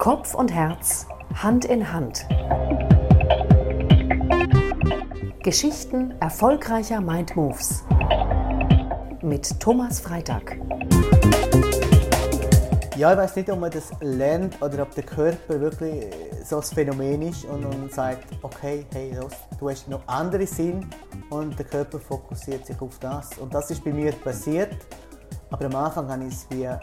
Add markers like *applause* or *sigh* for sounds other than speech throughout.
Kopf und Herz Hand in Hand. Geschichten erfolgreicher Mind Moves mit Thomas Freitag. Ja, ich weiß nicht, ob man das lernt oder ob der Körper wirklich so ein Phänomen ist und, und sagt, okay, hey, los, du hast noch andere Sinn und der Körper fokussiert sich auf das. Und das ist bei mir passiert. Aber am Anfang habe ich es wie äh,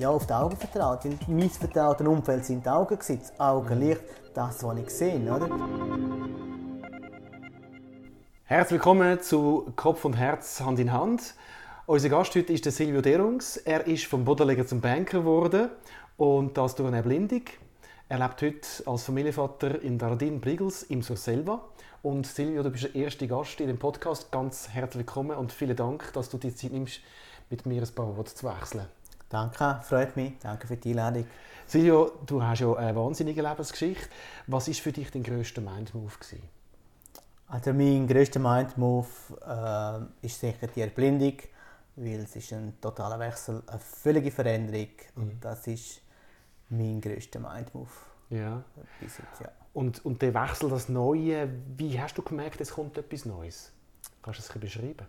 ja, auf die Augen vertraut. Weil mein vertrautes Umfeld sind die Augen. Das Augenlicht, das, was ich gesehen oder? Herzlich willkommen zu Kopf und Herz Hand in Hand. Unser Gast heute ist Silvio Derungs. Er ist vom Bodenleger zum Banker geworden und das durch eine Erblindung. Er lebt heute als Familienvater in Dardin Brigels im Surselva. Und Silvio, du bist der erste Gast in dem Podcast. Ganz herzlich willkommen und vielen Dank, dass du die Zeit nimmst, mit mir ein paar Worte zu wechseln. Danke, freut mich. Danke für die Einladung. Silvio, du hast ja eine wahnsinnige Lebensgeschichte. Was war für dich dein grösster Mindmove? Also mein grösster Mindmove äh, ist sicher die Erblindung weil es ist ein totaler Wechsel, eine völlige Veränderung mhm. und das ist mein grösster Mindmove. Ja. Bis jetzt, ja. Und, und der Wechsel, das Neue, wie hast du gemerkt, es kommt etwas Neues? Kannst du das beschreiben?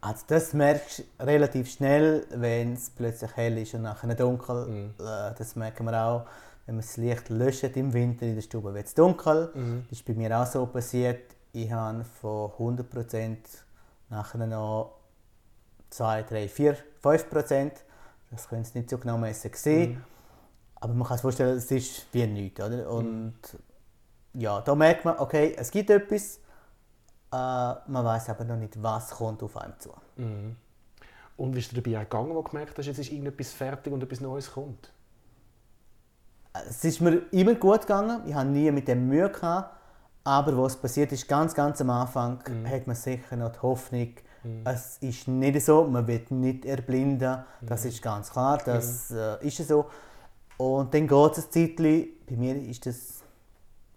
Also das merkst du relativ schnell, wenn es plötzlich hell ist und nachher dunkel. Mhm. Äh, das merken wir auch, wenn man das Licht löscht im Winter in der Stube, wird es dunkel. Mhm. Das ist bei mir auch so passiert. Ich habe von 100% nachher noch 2, 3, 4, 5 Prozent. Das können Sie nicht so genau messen sehen. Mhm. Aber man kann sich vorstellen, es ist wie nichts. Oder? Und mhm. ja, da merkt man, okay, es gibt etwas, äh, man weiß aber noch nicht, was kommt auf einem zu. Mhm. Und wie ist dir dabei gegangen, wo du gemerkt hast, jetzt ist irgendetwas fertig und etwas Neues kommt? Es ist mir immer gut gegangen. Ich hatte nie mit dem Mühe gehabt. Aber was passiert ist, ganz, ganz am Anfang, mhm. hat man sicher noch die Hoffnung, Mhm. Es ist nicht so, man wird nicht erblinden, das mhm. ist ganz klar, das äh, ist so. Und dann geht es ein Zeitchen, bei mir ist das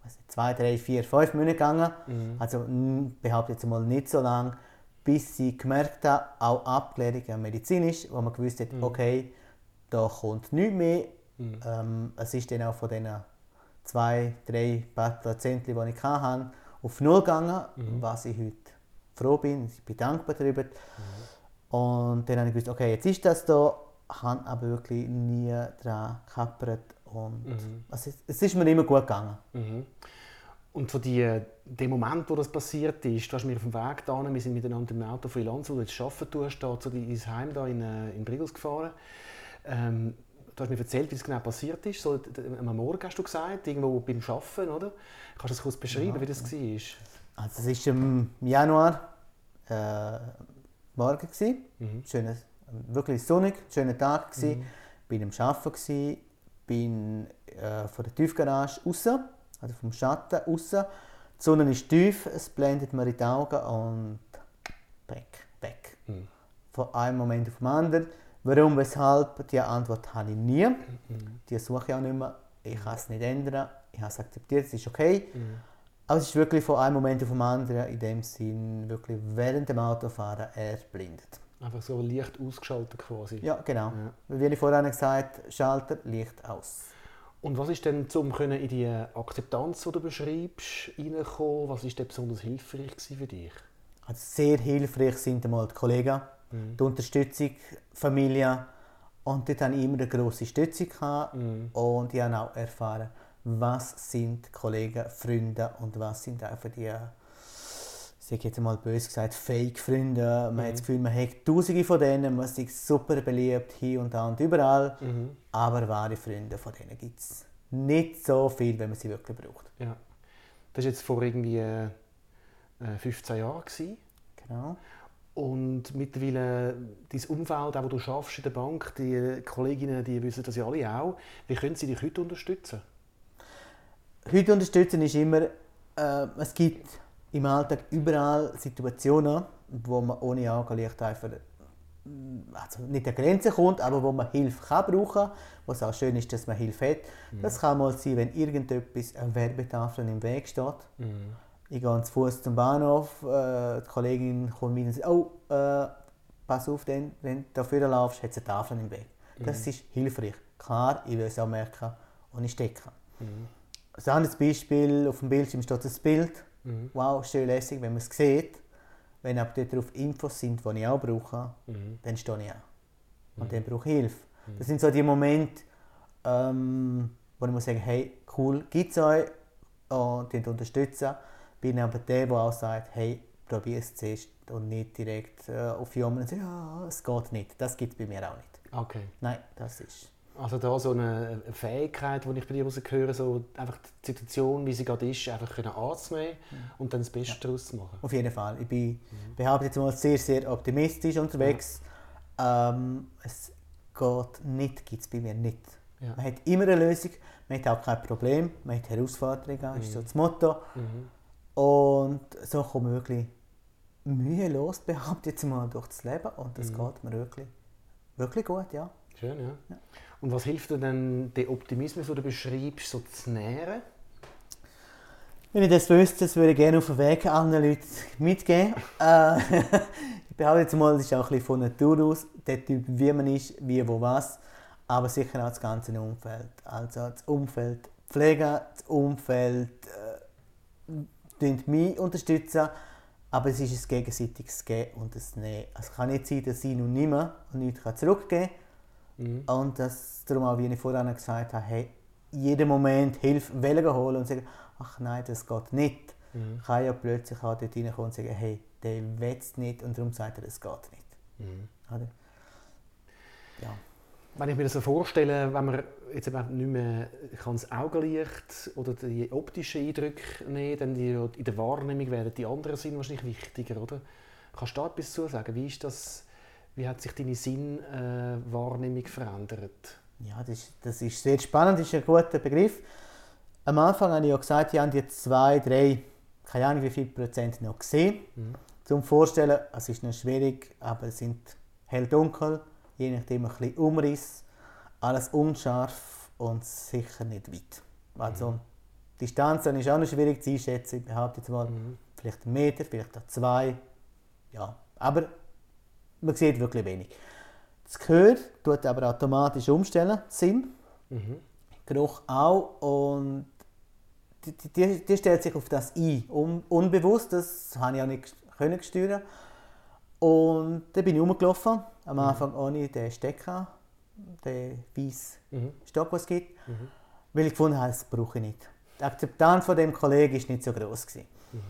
nicht, zwei, drei, vier, fünf Monate gegangen, mhm. also behaupte jetzt mal nicht so lange, bis ich gemerkt habe, auch Abklärungen medizinisch, wo man gewusst hat, mhm. okay, da kommt nichts mehr. Mhm. Ähm, es ist dann auch von diesen zwei, drei Prozent, die ich hatte, auf null gegangen, mhm. was ich heute froh bin, ich bin dankbar darüber. Mhm. Und dann habe ich gewusst, okay, jetzt ist das da, habe aber wirklich nie daran gehappert und mhm. also es, es, ist mir immer gut gegangen. Mhm. Und von die, dem Moment, wo das passiert ist, du hast mir auf dem Weg da, wir sind miteinander im Auto von Lanz, wo du jetzt arbeiten tust, da zu deinem Heim da in, äh, in Brigels gefahren. Ähm, du hast mir erzählt, wie es genau passiert ist. So, am Morgen hast du gesagt, irgendwo beim Arbeiten, oder? Kannst du das kurz beschreiben, ja. wie das war? Also es war im Januar äh, Morgen. Mhm. Schönes, wirklich sonnig, schöner Tag. Gewesen. Mhm. Bin am Arbeiten, gewesen, bin äh, von der Tiefgarage raus, also vom Schatten raus. Die Sonne ist tief, es blendet mir in die Augen und weg, weg. Mhm. Von einem Moment auf den anderen. Warum, weshalb, die Antwort habe ich nie. Mhm. Die suche ich auch nicht mehr. Ich kann es nicht ändern. Ich habe es akzeptiert, es ist okay. Mhm. Aber es ist wirklich von einem Moment auf den anderen, in dem Sinn, wirklich während dem Autofahren erblindet. Einfach so Licht ausgeschaltet quasi. Ja, genau. Ja. Wie ich vorhin gesagt habe, Schalter, Licht aus. Und was ist denn, um in die Akzeptanz, die du beschreibst, reinkommen? Was ist denn besonders hilfreich für dich? Also sehr hilfreich sind einmal die Kollegen, mhm. die Unterstützung, die Familie. Und dort hatte ich immer eine grosse Stützung. Mhm. Und ich habe auch erfahren, was sind Kollegen, Freunde und was sind einfach die, sage jetzt mal böse gesagt, Fake-Freunde. Man mhm. hat das Gefühl, man hat tausende von denen, man ist super beliebt hier und da und überall. Mhm. Aber wahre Freunde von denen gibt es nicht so viel, wenn man sie wirklich braucht. Ja. Das war jetzt vor irgendwie äh, 15 Jahren. Gewesen. Genau. Und mittlerweile dein Umfeld, auch wo du schaffst in der Bank, die Kolleginnen, die wissen das ja alle auch. Wie können sie dich heute unterstützen? heute unterstützen ist immer, äh, es gibt im Alltag überall Situationen, wo man ohne Augenlicht einfach mm, also nicht an Grenze kommt, aber wo man Hilfe kann brauchen kann, was auch schön ist, dass man Hilfe hat. Mhm. Das kann mal sein, wenn irgendetwas an Werbetafeln im Weg steht. Mhm. Ich gehe zu Fuß zum Bahnhof, äh, die Kollegin kommt mir und sagt, oh, äh, pass auf, denn, wenn du da vorne laufst, hat es eine Tafel im Weg. Das mhm. ist hilfreich. Klar, ich will es auch merken, ohne Stecker. Mhm. Ein anderes Beispiel, auf dem Bildschirm steht ein Bild. Mhm. Wow, schön lässig, wenn man es sieht. Wenn aber dort drauf Infos sind, die ich auch brauche, mhm. dann stehe ich auch. Und mhm. dann brauche ich Hilfe. Mhm. Das sind so die Momente, ähm, wo ich muss sagen, hey, cool, gibt es euch und die unterstützen. Bin aber der, der auch sagt, hey, probier es zuerst und nicht direkt äh, auf Jammern und sagen, ja, es geht nicht. Das gibt es bei mir auch nicht. Okay. Nein, das ist... Also da so eine Fähigkeit, die ich bei dir höre, so einfach die Situation, wie sie gerade ist, einfach können anzunehmen mhm. und dann das Beste ja. daraus zu machen. Auf jeden Fall. Ich bin, mhm. behaupte jetzt mal, sehr, sehr optimistisch unterwegs. Ja. Ähm, es geht nicht, gibt es bei mir nicht. Ja. Man hat immer eine Lösung, man hat auch kein Problem, man hat Herausforderungen, mhm. ist so das Motto. Mhm. Und so kommen wir wirklich mühelos, behaupte jetzt mal, durch das Leben und das mhm. geht mir wirklich, wirklich gut, ja. Schön, ja. ja. Und was hilft dir denn, den Optimismus, den du beschreibst, so zu nähren? Wenn ich das wüsste, das würde ich gerne auf den Weg anderen Leuten mitgeben. *laughs* äh, *laughs* ich behaupte jetzt mal, das ist auch ein bisschen von Natur aus, der Typ, wie man ist, wie, wo, was aber sicher auch das ganze Umfeld. Also das Umfeld pflegen, das Umfeld äh, mich unterstützen, aber es ist ein gegenseitiges Geben und ein Nehmen. Also es kann nicht sein, dass ich nun nehme und nichts zurückgeben kann. Mhm. Und das, darum auch, wie ich vorhin gesagt habe, hey, jeden Moment Hilfe holen und sagen, ach nein, das geht nicht. Mhm. Kann ja plötzlich auch dort reinkommen und sagen, hey, der will es nicht und darum sagt er, es geht nicht. Mhm. Oder? Ja wenn ich mir das so vorstelle, wenn man jetzt eben nicht mehr kann das Augenlicht oder die optischen Eindrücke nehmen, dann die, in der Wahrnehmung werden die anderen Sinne wahrscheinlich wichtiger, oder? Kannst du da etwas zu sagen? Wie, ist das, wie hat sich deine Sinnwahrnehmung verändert? Ja, das ist, das ist sehr spannend, das ist ein guter Begriff. Am Anfang habe ich ja gesagt, ich habe die zwei, drei, keine Ahnung wie viel Prozent noch gesehen. Mhm. Zum Vorstellen, es ist noch schwierig, aber es sind hell-dunkel je nachdem ein bisschen Umriss, alles unscharf und sicher nicht weit. Also mhm. die Distanz ist auch noch schwierig zu einschätzen, ich behaupte jetzt mal, mhm. vielleicht einen Meter, vielleicht auch zwei, ja, aber man sieht wirklich wenig. Das Gehör tut aber automatisch umstellen, Sinn, mhm. Geruch auch und die, die, die, stellt sich auf das ein, Un, unbewusst, das habe ich auch nicht können steuern. Und dann bin ich rumgelaufen am mhm. Anfang ohne den Stecker, den weißen mhm. Stock, den es gibt, mhm. weil ich gefunden habe, das brauche ich nicht. Die Akzeptanz von dem Kollegen war nicht so groß. Mhm.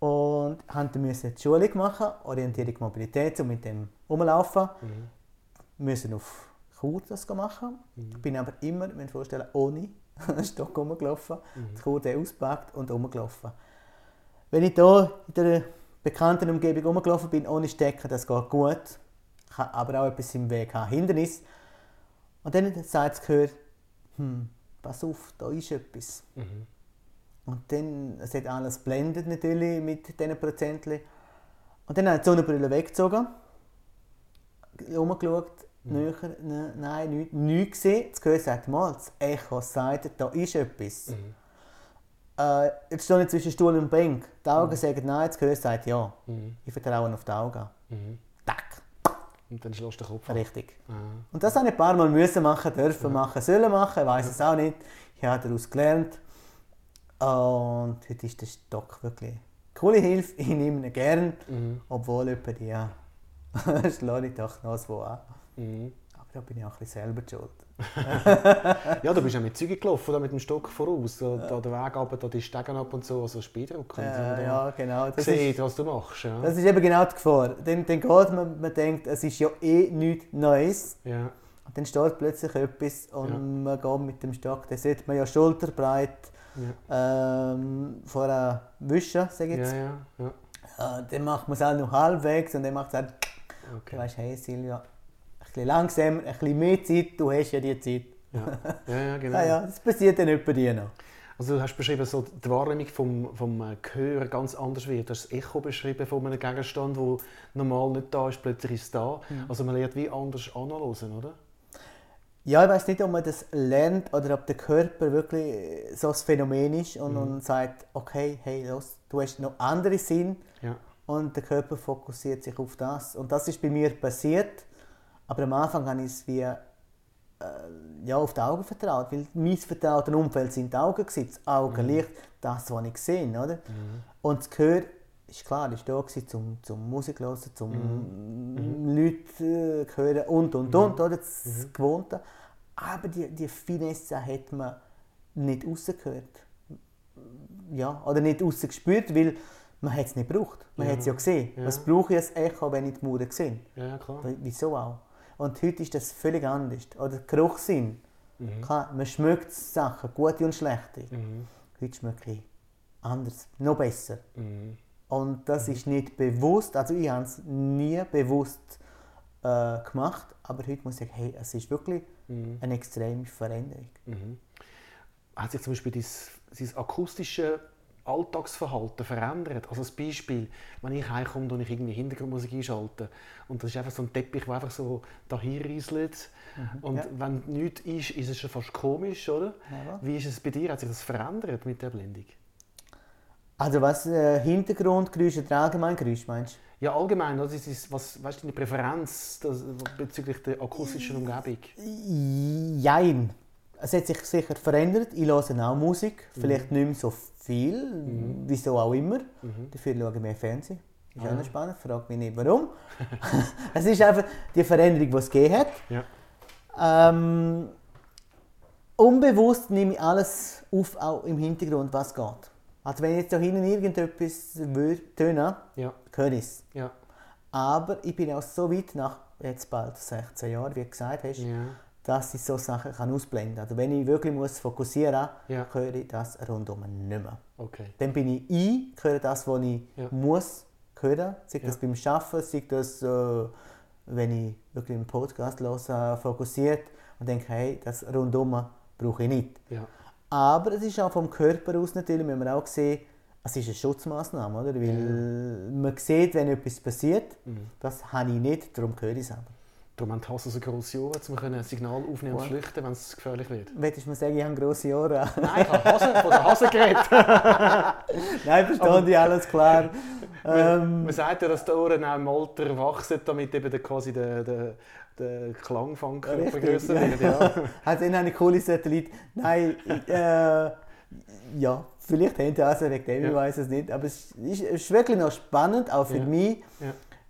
Und musste die Schulung machen, Orientierung Mobilität, um mit dem rumlaufen. Mhm. Müssen auf Chur das machen. Mhm. Ich bin aber immer, wenn ich vorstellen, ohne *laughs* Stock rumgelaufen. Mhm. Die Chur ausgepackt und rumgelaufen. Wenn ich hier in der bekannten Umgebung rumgelaufen bin, ohne Stecker, das geht gut aber auch etwas im Weg haben, Hindernis. Und dann sagt es gehört, hm, pass auf, da ist etwas. Mhm. Und dann, es hat alles blendet natürlich mit diesen Prozentchen. Und dann ich die Sonnenbrille weggezogen, umgeschaut, mhm. näher, ne, nein, nichts, nichts gesehen. Das Gehör sagt mal, das Echo sagt, da ist etwas. Mhm. Äh, jetzt stehe ich zwischen Stuhl und Bank. Die Augen mhm. sagen nein, das Gehör sagt ja. Mhm. Ich vertraue auf die Augen. Mhm. Und dann schlägst du den Kopf Richtig. Ah. Und das habe ich ein paar Mal müssen machen, dürfen ja. machen, sollen machen, ich weiß ja. es auch nicht. Ich habe daraus gelernt. Und heute ist der Stock wirklich eine coole Hilfe. Ich nehme ihn gerne, mhm. obwohl jemand ja, *laughs* schlage ich doch noch so an. Mhm. Aber da bin ich auch ein bisschen selber schuld. *laughs* ja, du bist ja mit Züge gelaufen, da mit dem Stock voraus. Da, da der Weg ab, da die Stegen ab und so, also Speedruck. Ja, ja, genau. Das sieht, was du machst. Ja. Das ist eben genau die Gefahr. Dann, dann geht man, man denkt, es ist ja eh nichts Neues. Ja. Und dann steht plötzlich etwas und ja. man geht mit dem Stock, dann sieht man ja schulterbreit ja. ähm, vor einer Wische, sage ich jetzt. Ja, ja. Äh, dann macht man es auch noch halbwegs und dann macht es halt, okay. du weißt, hey Silvia, bisschen langsamer, ein bisschen mehr Zeit, du hast ja die Zeit. Ja, ja, *laughs* genau. ja, ja, das passiert dann bei dir noch. Also du hast beschrieben, dass die Wahrnehmung vom, vom Gehör ganz anders wird. Du hast das Echo beschrieben von einem Gegenstand, der normal nicht da ist, plötzlich ist es da. Mhm. Also man lernt wie anders anhören, oder? Ja, ich weiß nicht, ob man das lernt oder ob der Körper wirklich so ein Phänomen ist und, mhm. und sagt, okay, hey, los, du hast noch andere Sinn ja. und der Körper fokussiert sich auf das. Und das ist bei mir passiert. Aber am Anfang habe ich es wie äh, ja, auf die Augen vertraut, weil mein vertrautes Umfeld sind die Augen gewesen, das Augenlicht, das, was ich gesehen oder? Und das Gehör, ist klar, ist da gewesen, zum, zum Musik hören, zum Mhm. Leute äh, hören und und und, oder? Das Gewohnte. Aber die, die Finesse hat man nicht rausgehört. Ja, oder nicht rausgespürt, weil man hat es nicht gebraucht. Man Ja. hat es ja gesehen. Ja. Was brauche ich als Echo, wenn ich die Mauern sehe? Ja, klar. Wieso auch? Und heute ist das völlig anders. Oder der Geruchssinn. Mhm. Klar, man schmeckt Sachen, gute und schlechte. Mhm. Heute schmecke ich anders, noch besser. Mhm. Und das ist nicht bewusst, also ich habe es nie bewusst äh, gemacht, aber heute muss ich sagen, hey, es ist wirklich Mhm. eine extreme Veränderung. Mhm. Hat sich zum Beispiel dein, akustische Alltagsverhalten verändert? Also als Beispiel, wenn ich heimkomme und ich irgendwie Hintergrundmusik einschalte und das ist einfach so ein Teppich, der einfach so dahin rieselt und ja. wenn nichts ist, ist es schon fast komisch, oder? Ja. Wie ist es bei dir? Hat sich das verändert mit der Blendung? Also was äh, Hintergrundgeräusche oder Allgemeingeräusche meinst Ja, allgemein, was ist das- was, was ist deine Präferenz das, bezüglich der akustischen Umgebung? du? Jein. Es hat sich sicher verändert. Ich höre auch Musik, vielleicht nicht mehr so viel, wieso auch immer. Dafür schaue ich mehr Fernsehen. Ist auch noch spannend, frage mich nicht warum. *laughs* es ist einfach die Veränderung, die es gegeben hat. Ja. Ähm, unbewusst nehme ich alles auf, auch im Hintergrund, was geht. Also wenn jetzt da hinten irgendetwas würde tönen, Ja, höre ich es. ja, Aber ich bin auch so weit nach jetzt bald 16 Jahren, wie du gesagt hast, ja. dass ich so Sachen kann ausblenden kann. Also wenn ich wirklich muss fokussieren muss, höre ich das rundum nicht mehr. Okay. Dann bin ich ein, höre das, was ich muss hören. Sei das beim Arbeiten, sei das, äh, wenn ich wirklich einen Podcast höre, fokussiert und denke, hey, das rundum brauche ich nicht. Ja. Aber es ist auch vom Körper aus natürlich, müssen wir auch sehen, es ist eine Schutzmaßnahme, oder? Weil man sieht, wenn etwas passiert, Mhm. das habe ich nicht, darum höre ich es aber. Darum haben die Hasen so grosse Ohren, um ein Signal aufnehmen und flüchten, wenn es gefährlich wird. Willst du mir sagen, ich habe grosse Ohren? Nein, ich habe Hase, von der Hase geredet. *laughs* Nein, verstehe ich, alles klar. ähm, Man sagt ja, dass die Ohren auch im Alter wachsen, damit eben der, quasi der, der, der Klangfangkörper Richtig, grösser wird. Ja. dann habe ich coole Satelliten. Nein, ich, äh, ja, vielleicht haben die also wegen dem, ich Ja. weiß es nicht. Aber es ist, ist wirklich noch spannend, auch für Ja. mich,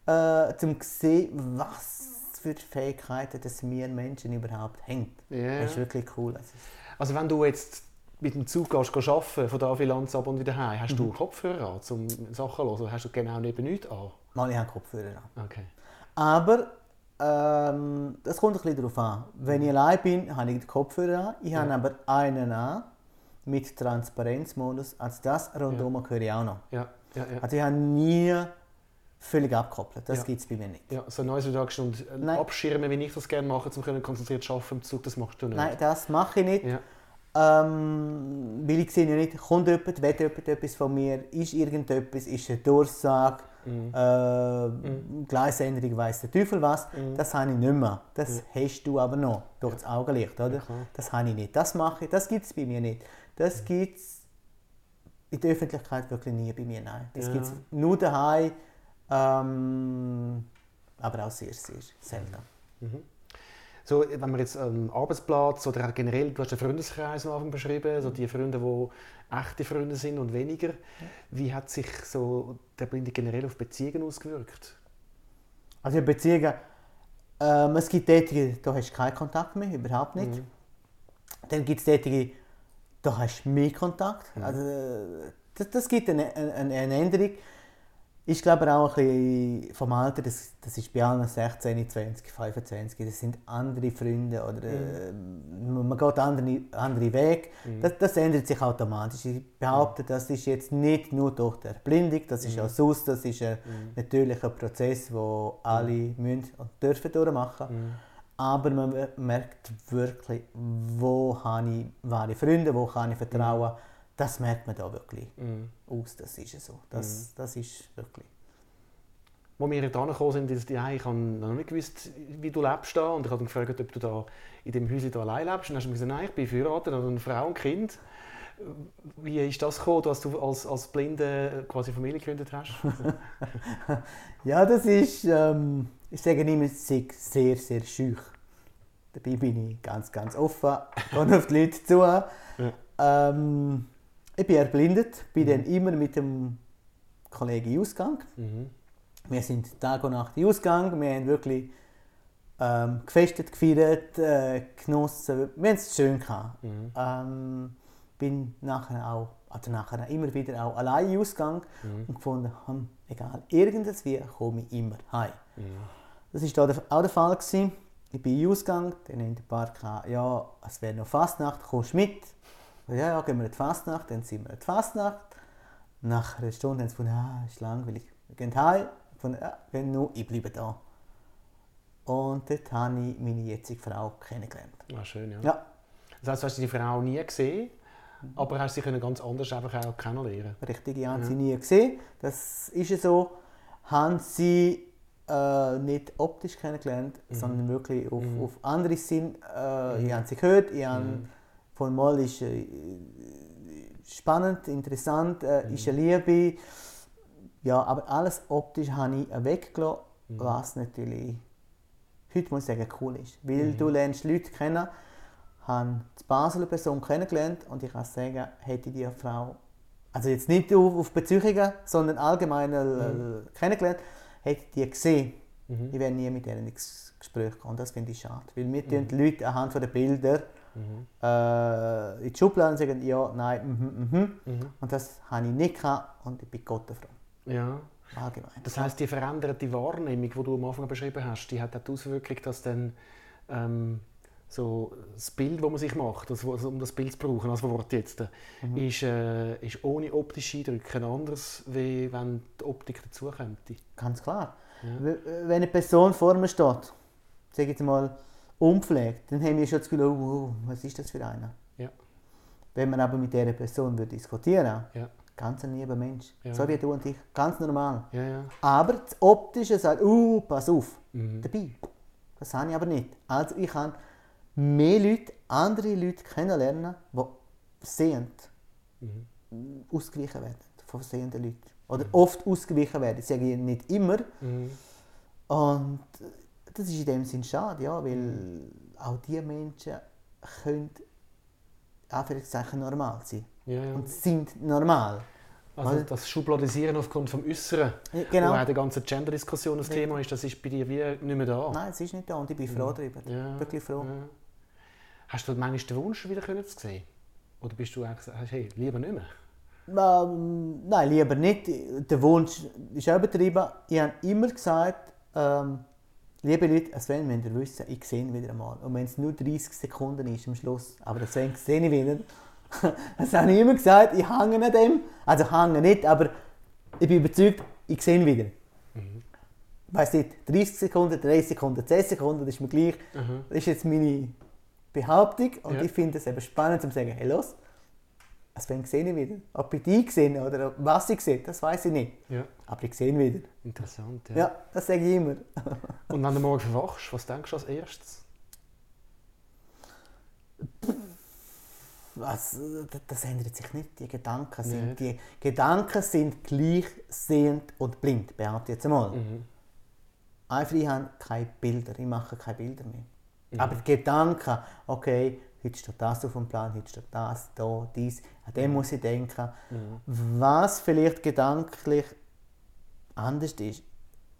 Ja. äh, zum sehen, was für Fähigkeiten das wir Menschen überhaupt haben. Ja. Das ist wirklich cool. Also, Also wenn du jetzt mit dem Zug gehst, gehst arbeiten, von da Lanz ab und wieder heim, hast Mhm. du Kopfhörer an, um Sachen zu hören? Oder hast du genau neben nichts an? mal, ich habe Kopfhörer an. Okay. Aber ähm, das kommt ein bisschen darauf an. Wenn ich allein bin, habe ich den Kopfhörer an. Ich habe Ja. aber einen an mit Transparenzmodus. Also das rundum höre ich auch noch. Ja, ja, ja. Also ich habe nie völlig abgekoppelt. Das Ja. gibt es bei mir nicht. ja so Noise Reduction und Nein. abschirmen, wie ich das gerne mache, um können konzentriert zu arbeiten im Zug, das machst du nicht. Nein, das mache ich nicht. Ja. Ähm, weil ich sehe ja nicht, kommt jemand, will jemand etwas von mir, ist irgendetwas, ist eine Durchsage, Mhm. äh, Gleisänderung, weiss der Teufel was. Mhm. Das habe ich nicht mehr. Das hast du aber noch, durch das Augenlicht, oder? Ja, klar. das habe ich nicht. Das mache ich, das gibt es bei mir nicht. Das gibt es in der Öffentlichkeit wirklich nie bei mir, nein. Das Ja. gibt es nur daheim, ähm, aber auch sehr, sehr selten. So, wenn man jetzt am Arbeitsplatz oder auch generell, du hast den Freundeskreis am Anfang beschrieben, so die Freunde, die echte Freunde sind und weniger. Wie hat sich so der Blinde generell auf Beziehungen ausgewirkt? Also in Beziehungen, ähm, es gibt solche, da hast du keinen Kontakt mehr, überhaupt nicht. Mhm. Dann gibt es solche, da hast du mehr Kontakt. Mhm. Also, äh, das, das gibt eine, eine, eine Änderung. Ich glaube auch ein bisschen vom Alter, das, das ist bei allen 16, 20, 25, das sind andere Freunde oder äh, man geht andere, andere Wege. Das, das ändert sich automatisch. Ich behaupte, das ist jetzt nicht nur durch die Erblindung, das ist auch sonst, das ist ein natürlicher Prozess, den alle müssen und dürfen durchmachen. Aber man merkt wirklich, wo habe ich wahre Freunde, wo kann ich vertrauen. Das merkt man da wirklich aus. Das ist so. Das, das ist wirklich. Als wir hierher gekommen sind, ist die ich habe noch nicht gewusst, wie du lebst da. Und ich habe gefragt, ob du da in dem Häuschen da allein lebst. Und dann hast du gesagt, nein, ich bin verheiratet, habe eine Frau und Kind. Wie ist das gekommen, dass du als, als Blinde quasi Familie gegründet hast? *laughs* Ja, das ist, ähm, ich sage immer, sehr, sehr schüch. Dabei bin ich ganz, ganz offen, gehe auf die Leute zu. Ja. Ähm, ich bin erblindet, bin mhm. dann immer mit dem Kollegen Ausgang. Mhm. Wir sind Tag und Nacht in Ausgang, wir haben wirklich ähm, gefestet, gefeiert, äh, genossen. Wir haben es schön gehabt. Mhm. Ähm, bin nachher auch, also nachher immer wieder auch allein Ausgang mhm. und gefunden, hm, egal, irgendwie komme ich immer heim. Mhm. Das war auch der Fall. Gewesen. Ich bin Ausgang, dann die Paar gesagt, ja, es wäre noch Fastnacht, kommst du mit? Ja, ja, gehen wir in die Fastnacht, dann sind wir in die Fastnacht. Nach einer Stunde haben sie gefunden, ah, ist langweilig. Wir gehen heim, gefunden, ja, gehen nur, ich bleibe da. Und dort habe ich meine jetzige Frau kennengelernt. Ah, schön, ja. ja. Das heißt, du hast die Frau nie gesehen, aber hast sie ganz anders einfach auch kennenlernen Richtig, ich habe ja. sie nie gesehen. Das ist so. Haben sie äh, nicht optisch kennengelernt, mhm. sondern wirklich auf, mhm. auf andere Sinn. Äh, mhm. Ich habe sie gehört, ich habe mhm. Von mal ist äh, spannend, interessant, äh, mhm. ist eine Liebe. Ja, aber alles optisch habe ich weggelassen, mhm. was natürlich heute muss ich sagen cool ist. Weil mhm. du lernst Leute kennen, habe die Basel Person kennengelernt und ich kann sagen, hätte die Frau, also jetzt nicht auf, auf Beziehungen, sondern allgemein äh, mhm. kennengelernt, hätte die gesehen, mhm. ich wäre nie mit denen ins Gespräch gekommen. Das finde ich schade. Weil wir mhm. die Leute anhand der Bilder mhm. äh, in die Schublade sagen, ja, nein, mhm, mhm, mhm. Und das habe ich nicht gehabt und ich bin Gott froh. Ja. Allgemein. Das heißt, die veränderte Wahrnehmung, die du am Anfang beschrieben hast, die hat die Auswirkung, dass dann ähm, so das Bild, das man sich macht, also, um das Bild zu brauchen als Wort jetzt, mhm. ist, äh, ist ohne optische Eindrücke anders, wie wenn die Optik dazukommt. Ganz klar. Ja. Wenn eine Person vor mir steht, sage jetzt mal, unpflegt, dann haben wir schon das Gefühl, oh, oh, was ist das für einer? Ja. Wenn man aber mit dieser Person würde diskutieren ja. ganz ein lieber Mensch, ja. so wie du und ich, ganz normal. Ja. Aber das Optische sagt, uh, pass auf, mhm. dabei. Das habe ich aber nicht. Also ich habe mehr Leute, andere Leute kennenlernen, die sehend mhm. ausgewichen werden von sehenden Leuten. Oder mhm. oft ausgewichen werden, ich sage nicht immer. Mhm. Und das ist in dem Sinn schade, ja, weil mhm. auch diese Menschen können Anführungszeichen normal sein. Ja, ja. Und sind normal. Also das Schubladisieren aufgrund vom Äußeren, genau. wo auch die ganze Gender-Diskussion das Thema ist, das ist bei dir wie nicht mehr da. Nein, es ist nicht da und ich bin froh darüber. Ja. Wirklich froh. Ja. Hast du manchmal den Wunsch, wieder zu sehen? Oder bist du eigentlich hey, lieber nicht mehr? Ähm, nein, lieber nicht. Der Wunsch ist auch übertrieben. Ich habe immer gesagt, ähm, liebe Leute, Sven, wenn ihr wisst, ich sehe ihn wieder einmal. Und wenn es nur 30 Sekunden ist am Schluss, aber Sven sehe ich wieder. *laughs* das habe ich immer gesagt, ich hänge an dem. Also hänge nicht, aber ich bin überzeugt, ich sehe ihn wieder. Mhm. Weiss nicht, 30 Sekunden, 30 Sekunden, 10 Sekunden, das ist mir gleich. Mhm. Das ist jetzt meine Behauptung und ja. ich finde es eben spannend zu sagen, hey los, also wenn sehe ich wieder. Ob ich die sehe oder was ich sehe, das weiß ich nicht. Ja. Aber ich sehe ihn wieder. Interessant, ja. Ja, das sage ich immer. *laughs* und wenn du morgen verwachst, was denkst du als erstes? Was, das ändert sich nicht. Die Gedanken sind, die Gedanken sind gleichsehend und blind, behaupte ich jetzt einmal. Mhm. Einfach, ich habe keine Bilder, ich mache keine Bilder mehr. Mhm. Aber die Gedanken, okay, heute steht das auf dem Plan, heute steht das, da, dies, an dem mhm. muss ich denken. Mhm. Was vielleicht gedanklich anders ist,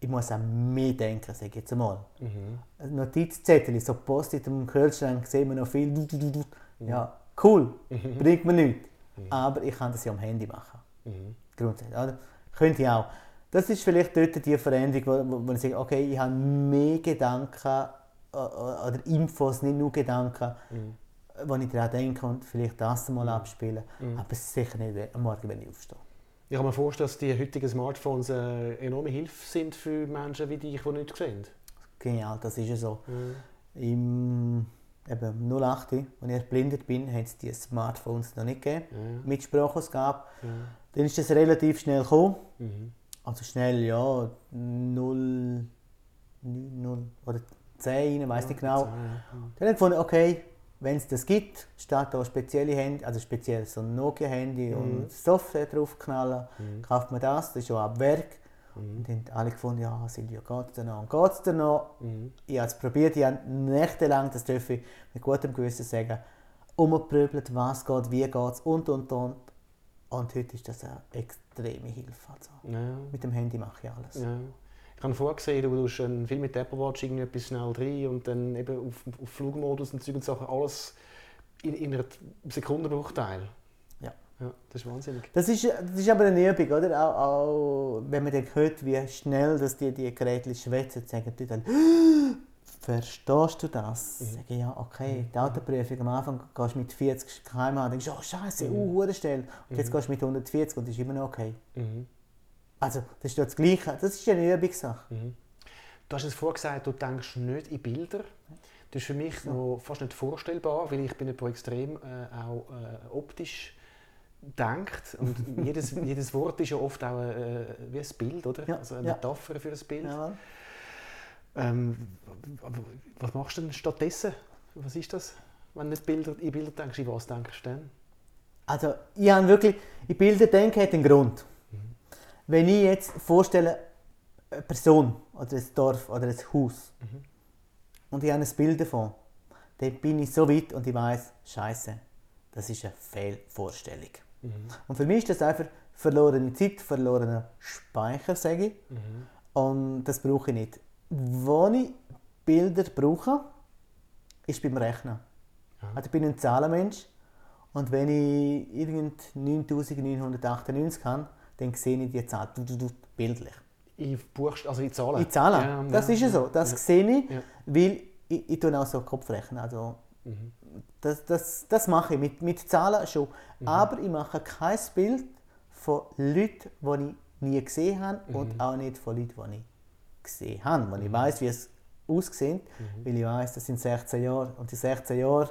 ich muss an mehr denken, sage ich jetzt einmal. Mhm. Notizzettel, so Post-it im Kühlschrank, sehen wir noch viel. Mhm. Ja, cool, mhm. bringt mir nichts. Mhm. Aber ich kann das ja am Handy machen. Mhm. Grundsätzlich. Oder? Könnte ich auch. Das ist vielleicht dort die Veränderung, wo, wo ich sage, okay, ich habe mehr Gedanken oder Infos, nicht nur Gedanken, mhm. Wo ich daran denke und vielleicht das mal mhm. abspielen. Mhm. Aber sicher nicht am Morgen, wenn ich aufstehe. Ich kann mir vorstellen, dass die heutigen Smartphones eine enorme Hilfe sind für Menschen wie dich, die nicht sehen. Genial, das ist ja so. Mhm. Im eben 08, als ich erblindet bin, hat es die Smartphones noch nicht gegeben, ja. mit Sprachausgabe. Ja. Dann ist das relativ schnell gekommen. Mhm. Also schnell, ja, 0, 0 oder 10 rein, weiß nicht genau. 10, ja. Dann habe ich gefunden, okay, wenn es das gibt, statt da spezielle Handy, also speziell so ein Nokia-Handy mhm. und Software draufknallen, mhm. kauft man das, das ist schon ab Werk. Und haben alle gefunden, ja, Silvio, geht es dir noch? Und geht es dir noch? Mhm. Ich habe es probiert, ich habe nächtelang, das darf ich mit gutem Gewissen sagen, umgeprübelt, was geht, wie geht es und, und, und. Und heute ist das eine extreme Hilfe. Also, Ja. mit dem Handy mache ich alles. Ja. Ich habe vorgesehen, du tust einen Film mit der Apple Watch etwas schnell rein und dann eben auf, auf Flugmodus und Zeug und Sachen, alles in, in einem Sekundenbruchteil. Ja. ja. Das ist wahnsinnig. Das ist, das ist aber eine Übung, oder? Auch, auch wenn man dann hört, wie schnell dass die, die Geräte schwätzen, sagen die dann, *gasps* verstehst du das? Mhm. Sage ja, okay. Die Autoprüfung am Anfang gehst du mit 40 km und denkst, oh Scheiße, Mhm. uh, schnell. Und jetzt gehst du mit 140 und das ist immer noch okay. Mhm. Also, das ist ja das Gleiche. Das ist eine Übungssache. Mhm. Du hast es vorgesagt, du denkst nicht in Bilder. Das ist für mich noch fast nicht vorstellbar, weil ich bin jemand, extrem äh, auch äh, optisch denkt. Und *laughs* jedes, jedes Wort ist ja oft auch äh, wie ein Bild, oder? Ja, Also eine ja. Metapher für ein Bild. Ja. Ähm, was machst du denn stattdessen? Was ist das? Wenn du nicht Bilder, in Bilder denkst, in was denkst du dann? Also, ich habe wirklich, in Bilder denken hat einen Grund. Wenn ich jetzt vorstelle, eine Person oder ein Dorf oder ein Haus und ich habe ein Bild davon, dann bin ich so weit und ich weiß, Scheiße, das ist eine Fehlvorstellung. Und für mich ist das einfach verlorene Zeit, verlorener Speicher, sage ich. Und das brauche ich nicht. Wo ich Bilder brauche, ist beim Rechnen. Also ich bin ein Zahlenmensch und wenn ich irgend 9998 habe, dann sehe ich die Zahl du, du, du, bildlich. In Buchst also in Zahlen? In Zahlen. Ja, das ja, ist ja so. Das sehe ich, Ja. weil ich, ich tue auch so Kopfrechnen. Also, das, das, das mache ich mit, mit Zahlen schon. Aber ich mache kein Bild von Leuten, die ich nie gesehen habe und auch nicht von Leuten, die ich gesehen habe. Wenn ich weiß, wie es aussieht, weil ich weiß, das sind 16 Jahre und die 16 Jahre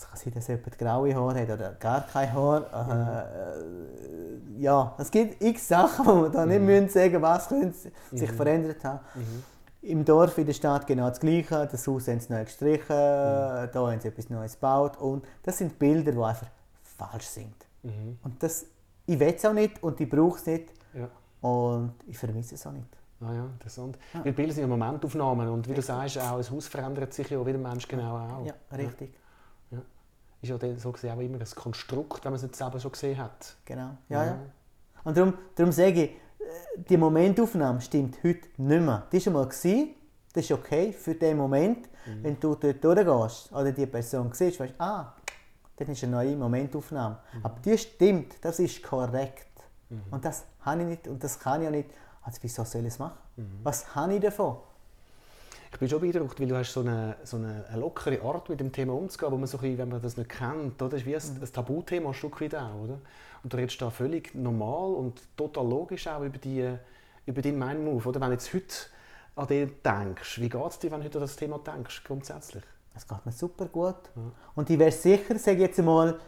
es kann sein, dass jemand graue Haare hat oder gar kein Haar. Äh, ja, es gibt x Sachen, wo man da nicht müssen sagen was könnte sich verändert haben. Im Dorf, in der Stadt genau das Gleiche. Das Haus haben sie neu gestrichen, da haben sie etwas Neues gebaut. Und das sind Bilder, die einfach falsch sind. Mhm. Und das, ich will es auch nicht und ich brauche es nicht. Ja. Und ich vermisse es auch nicht. Ah ja, interessant. Weil Bilder sind ja Momentaufnahmen und wie du sagst, auch ein Haus verändert sich ja wie der Mensch genau auch. Ja, richtig. Ja. Ist ja dann so gesehen auch immer ein Konstrukt, wenn man es nicht selber schon gesehen hat. Genau. Ja, ja. Und darum, darum sage ich, äh, die Momentaufnahme stimmt heute nicht mehr. Die war schon mal, gewesen, das ist okay für den Moment. Wenn du dort durchgehst oder die Person siehst, weißt du, ah, dann ist eine neue Momentaufnahme. Aber die stimmt, das ist korrekt. Und das habe ich nicht und das kann ich auch nicht. Also wieso soll ich es machen? Was habe ich davon? Ich bin schon beeindruckt, weil du hast so eine, so eine, eine lockere Art, mit dem Thema umzugehen, wo man so ein bisschen, wenn man das nicht kennt, oder? das ist wie ein, ein Tabuthema ein Stück weit auch, oder? Und du redest da völlig normal und total logisch auch über, die, über deinen Mind-Move, oder? Wenn du jetzt heute an den denkst, wie geht es dir, wenn du heute an das Thema denkst, grundsätzlich? Es geht mir super gut. Und ich wäre sicher, sage ich jetzt einmal,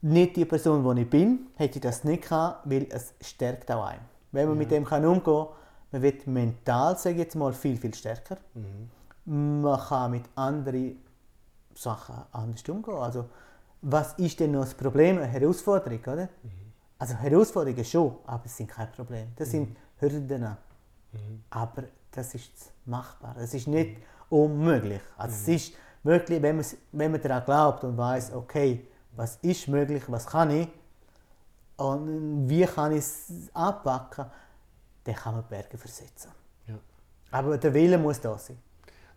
nicht die Person, die ich bin, hätte ich das nicht gehabt, weil es stärkt auch einen. Wenn man mit dem kann umgehen kann, man wird mental, sage ich jetzt mal, viel, viel stärker. Man kann mit anderen Sachen anders umgehen. Also, was ist denn noch das Problem? Eine Herausforderung, oder? Also Herausforderungen schon, aber es sind kein Problem. Das sind Hürden. Aber das ist machbar. Es ist nicht unmöglich. Also es ist wirklich, wenn man, wenn man daran glaubt und weiß, okay, was ist möglich, was kann ich und wie kann ich es anpacken, dann kann man Berge versetzen. Ja. Aber der Wille muss da sein.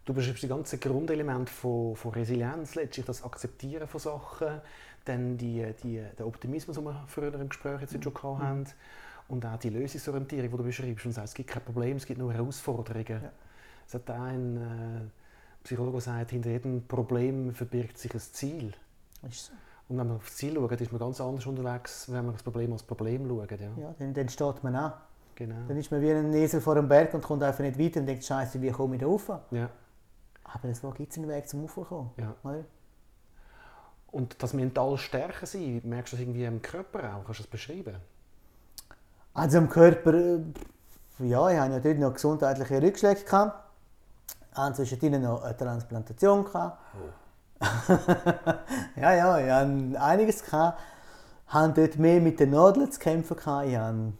Du beschreibst die ganzen Grundelemente von, von Resilienz, letztlich das Akzeptieren von Sachen, dann die, die, der Optimismus, den wir früher im Gespräch jetzt schon gehabt haben, und auch die Lösungsorientierung, die du beschreibst und sagst, es gibt kein Problem, es gibt nur Herausforderungen. Ja. Es hat ein äh, Psychologe gesagt, hinter jedem Problem verbirgt sich ein Ziel. Ist so. Und wenn man auf das Ziel schaut, ist man ganz anders unterwegs, wenn man das Problem als Problem schaut. Ja. Ja, dann, dann steht man an. Genau. Dann ist man wie ein Esel vor einem Berg und kommt einfach nicht weiter und denkt, Scheiße, wie komme ich da rauf? Ja. Aber es gibt einen Weg zum Raufkommen. Ja. oder? Und das mental stärker sein, merkst du das irgendwie im Körper auch? Kannst du das beschreiben? Also im Körper, äh, ja, ich hatte natürlich noch gesundheitliche Rückschläge. Gehabt. Ich hatte zwischendrin noch eine Transplantation. Gehabt. *laughs* ja, ja, ich hatte einiges. Gehabt. Ich hatte dort mehr mit den Nadeln zu kämpfen. Gehabt. Ich hatte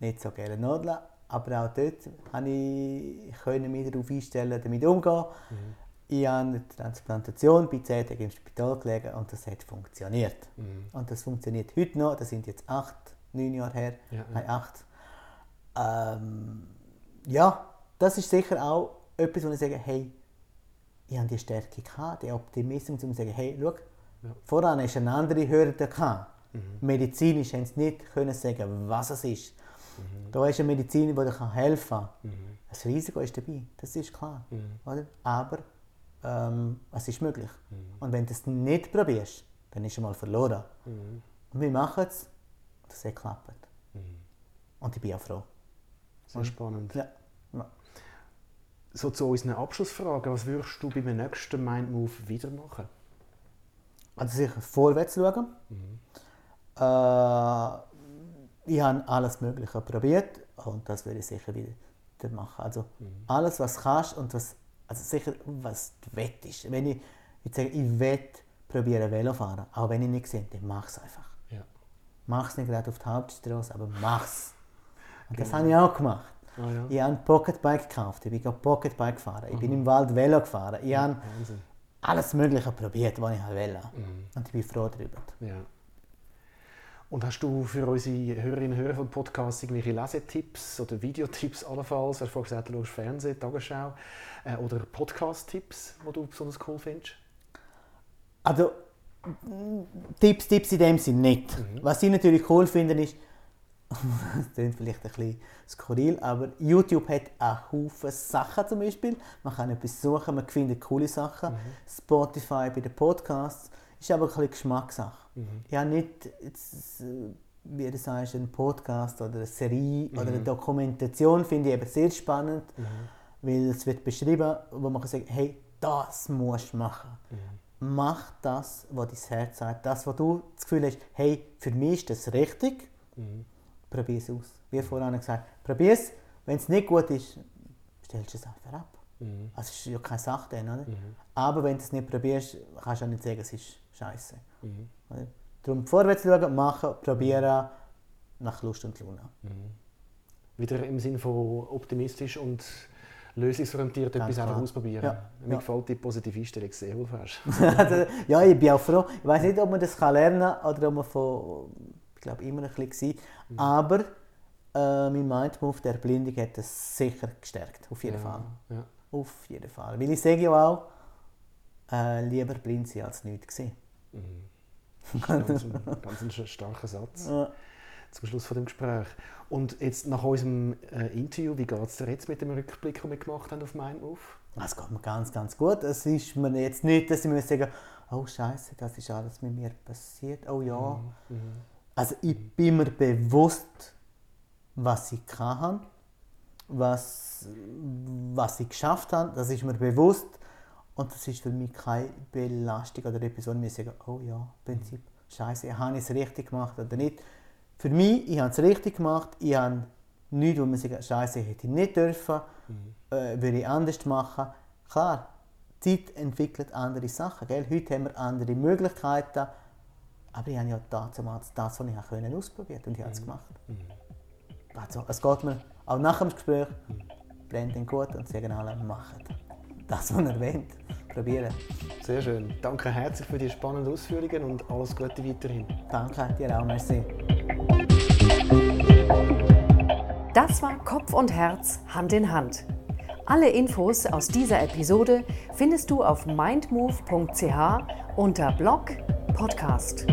nicht so gerne Nudeln. Aber auch dort konnte ich mich darauf einstellen, damit umzugehen. Mhm. Ich habe eine Transplantation bei 10 Tagen im Spital gelegen und das hat funktioniert. Mhm. Und das funktioniert heute noch. Das sind jetzt acht, neun Jahre her. Ja, ja. Nein, acht. Ähm, ja, das ist sicher auch etwas, wo ich sage, hey, ich habe die Stärke gehabt, den Optimismus, um zu sagen, hey, schau, ja. voran ist eine andere Hürde gehabt. Mhm. Medizinisch haben sie nicht können sagen, was es ist. Mhm. Da ist eine Medizin, die dir helfen kann. Mhm. Das Risiko ist dabei, das ist klar. Mhm. Oder? Aber ähm, es ist möglich. Mhm. Und wenn du es nicht probierst, dann ist du mal verloren. Mhm. Und wir machen es, und es hat geklappt. Und ich bin auch froh. Sehr spannend. Ja. ja. So zu unseren Abschlussfragen, was würdest du beim nächsten Mindmove wieder machen? Also sicher vorwärts schauen. Mhm. Äh, ich habe alles Mögliche probiert und das würde ich sicher wieder machen. Also mhm. alles, was du kannst und was, also sicher, was du wettest. Wenn ich, ich sage, ich wette probieren Velofahren, auch wenn ich nicht sehe, dann mach es einfach. Ja. Mach es nicht gerade auf der Hauptstraße, aber mach es. Und genau. das habe ich auch gemacht. Oh, ja. Ich habe ein Pocketbike gekauft, ich bin Pocketbike gefahren, ich Aha. bin im Wald Velo gefahren, ich ja, habe alles Mögliche probiert, was ich wollte. Mhm. Und ich bin froh darüber. Ja. Und hast du für unsere Hörerinnen und Hörer von Podcasts irgendwelche Lesetipps oder Videotipps allenfalls? Du hast vorhin gesagt, du schaust Fernsehen, Tagesschau. Äh, oder Podcast-Tipps, die du besonders cool findest? Also, Tipps, Tipps in dem Sinne nicht. Mhm. Was ich natürlich cool finde, ist, *laughs* das klingt vielleicht ein bisschen skurril, aber YouTube hat einen Haufen Sachen zum Beispiel. Man kann etwas suchen, man findet coole Sachen. Mhm. Spotify bei den Podcasts ist aber ein bisschen Geschmackssache. Mhm. Ich habe nicht, jetzt, wie du sagst, einen Podcast oder eine Serie mhm. oder eine Dokumentation, finde ich eben sehr spannend, mhm. weil es wird beschrieben, wo man kann sagen hey, das musst du machen. Mhm. Mach das, was dein Herz sagt. Das, was du das Gefühl hast, hey, für mich ist das richtig, mhm. probier es aus. Wie vorhin gesagt, probier es. Wenn es nicht gut ist, stellst du es einfach ab. Mhm. Also es ist ja keine Sache dann, oder? Mhm. Aber wenn du es nicht probierst, kannst du auch nicht sagen, es ist scheiße. Mhm. Darum vorwärts schauen, machen, probieren, nach Lust und Laune. Mhm. Wieder im Sinne von optimistisch und lösungsorientiert Ganz etwas einfach ausprobieren. Ja. Mir ja. gefällt die positive Einstellung sehr gut *laughs* ja, ich bin auch froh. Ich weiß nicht, ob man das lernen kann oder ob man von, ich glaube, immer ein bisschen war. Mhm. Aber äh, mein Mindmove der Blindung hat das sicher gestärkt, auf jeden ja. Fall. Ja. Auf jeden Fall. Weil ich sage ja auch, äh, lieber blind sein als nichts sehen. Mhm. Ganz, ein, *laughs* ganz ein starker Satz ja. zum Schluss von dem Gespräch. Und jetzt nach unserem äh, Interview, wie geht es dir jetzt mit dem Rückblick, den wir gemacht haben auf Mindmove? Es geht mir ganz, ganz gut. Es ist mir jetzt nicht, dass ich mir sagen oh Scheiße, das ist alles mit mir passiert. Oh ja. Mhm. Also ich bin mir bewusst, was ich kann, was, was ich geschafft habe. Das ist mir bewusst. Und das ist für mich keine Belastung oder etwas, wo ich sagen oh ja, im Prinzip, scheiße, habe ich es richtig gemacht oder nicht. Für mich, ich habe es richtig gemacht, ich habe nichts, wo man sagt, scheiße, hätte ich nicht dürfen, mhm. äh, würde ich anders machen. Klar, die Zeit entwickelt andere Sachen. Gell? Heute haben wir andere Möglichkeiten, aber ich habe ja damals das, was ich können, ausprobiert und ich habe es mhm. gemacht. Mhm. Also, es geht mir auch nach dem Gespräch, mhm. brennt den gut und sagen alle, machen das, was er will, probieren. Sehr schön. Danke herzlich für die spannenden Ausführungen und alles Gute weiterhin. Danke, dir auch. Merci. Das war Kopf und Herz Hand in Hand. Alle Infos aus dieser Episode findest du auf mindmove.ch unter Blog Podcast.